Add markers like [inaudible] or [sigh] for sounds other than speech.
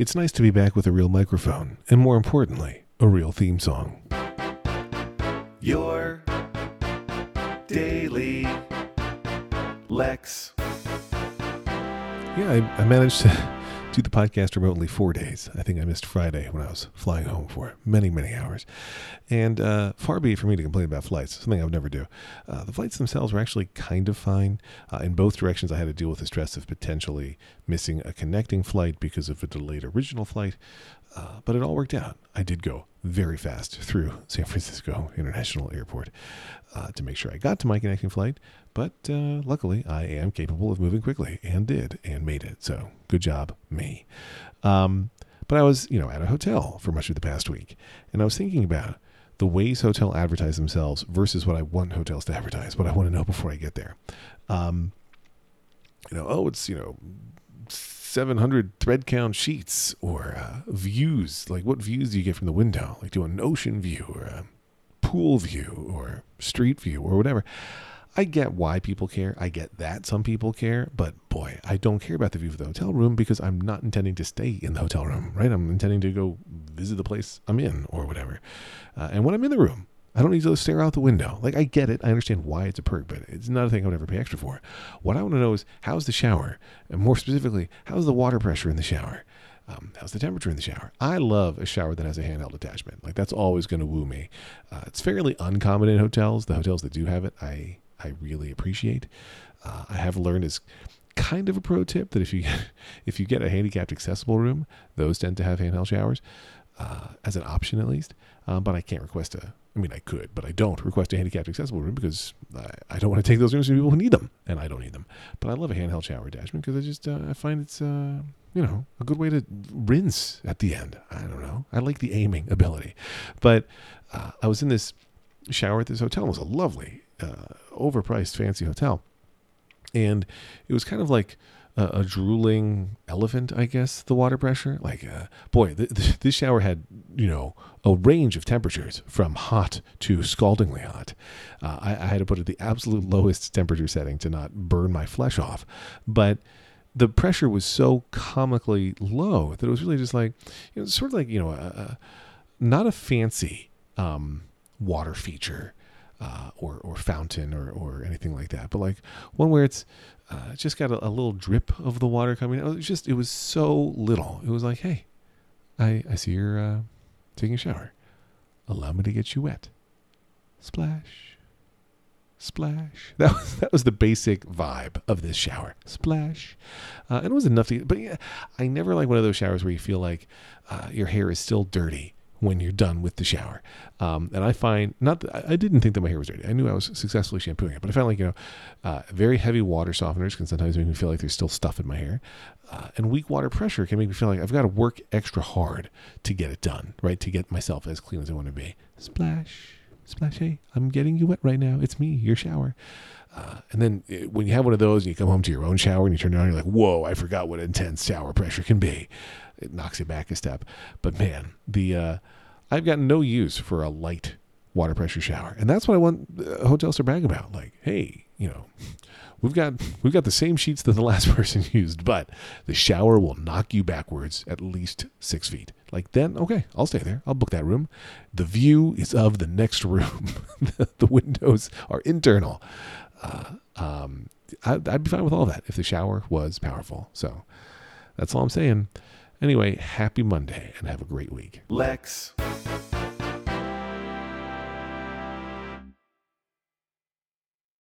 It's nice to be back with a real microphone, and more importantly, a real theme song. Your daily Lex. Yeah, I, I managed to do the podcast remotely four days. I think I missed Friday when I was flying home for many, many hours. And uh, far be it for me to complain about flights, something I would never do. Uh, the flights themselves were actually kind of fine. Uh, in both directions, I had to deal with the stress of potentially missing a connecting flight because of a delayed original flight. Uh, but it all worked out. I did go very fast through [laughs] San Francisco International Airport uh, to make sure I got to my connecting flight. But uh, luckily, I am capable of moving quickly and did and made it. So good job, me. Um, but I was, you know, at a hotel for much of the past week, and I was thinking about the ways hotel advertise themselves versus what I want hotels to advertise, what I want to know before I get there. Um, you know, oh, it's you know 700 thread count sheets or uh, views. Like, what views do you get from the window? Like, do an ocean view or a pool view or street view or whatever. I get why people care. I get that some people care, but boy, I don't care about the view of the hotel room because I'm not intending to stay in the hotel room, right? I'm intending to go visit the place I'm in or whatever. Uh, and when I'm in the room, I don't need to stare out the window. Like, I get it. I understand why it's a perk, but it's not a thing I would ever pay extra for. What I want to know is how's the shower? And more specifically, how's the water pressure in the shower? Um, how's the temperature in the shower? I love a shower that has a handheld attachment. Like, that's always going to woo me. Uh, it's fairly uncommon in hotels. The hotels that do have it, I, I really appreciate. Uh, I have learned as kind of a pro tip that if you [laughs] if you get a handicapped accessible room, those tend to have handheld showers uh, as an option at least. Um, but I can't request a I mean, I could, but I don't request a handicapped accessible room because I, I don't want to take those rooms from people who need them, and I don't need them. But I love a handheld shower attachment because I just uh, I find it's uh, you know a good way to rinse at the end. I don't know. I like the aiming ability, but uh, I was in this shower at this hotel. It was a lovely, uh, overpriced, fancy hotel, and it was kind of like a, a drooling elephant, I guess. The water pressure, like, uh, boy, th- th- this shower had you know a range of temperatures from hot to scaldingly hot. Uh, I, I had to put it at the absolute lowest temperature setting to not burn my flesh off, but the pressure was so comically low that it was really just like, you know, sort of like you know, a, a, not a fancy um, water feature. Uh, or or fountain or or anything like that, but like one where it's uh, just got a, a, little drip of the water coming. Out. It was just it was so little. It was like, hey, I I see you're uh, taking a shower. Allow me to get you wet. Splash, splash. [laughs] That was that was the basic vibe of this shower. Splash, uh, and it was enough to. But yeah, I never like one of those showers where you feel like uh, your hair is still dirty when you're done with the shower. Um, and I find not that, I didn't think that my hair was dirty. I knew I was successfully shampooing it, but I found like you know, uh, very heavy water softeners can sometimes make me feel like there's still stuff in my hair, uh, and weak water pressure can make me feel like I've got to work extra hard to get it done, right? To get myself as clean as I want to be. Splash, splash. Hey, I'm getting you wet right now. It's me, your shower. Uh, and then uh, when you have one of those and you come home to your own shower and you turn it on, you're like, whoa, I forgot what intense shower pressure can be it knocks you back a step. But man, the uh, I've got no use for a light water pressure shower, and that's what I want uh, hotels to brag about. Like, hey, you know, we've got we've got the same sheets that the last [laughs] person used, but the shower will knock you backwards at least six feet. Like then, okay, I'll stay there. I'll book that room. The view is of the next room. [laughs] the windows are internal. Uh, um, I, I'd be fine with all that if the shower was powerful. So that's all I'm saying. Anyway, happy Monday and have a great week. Lex.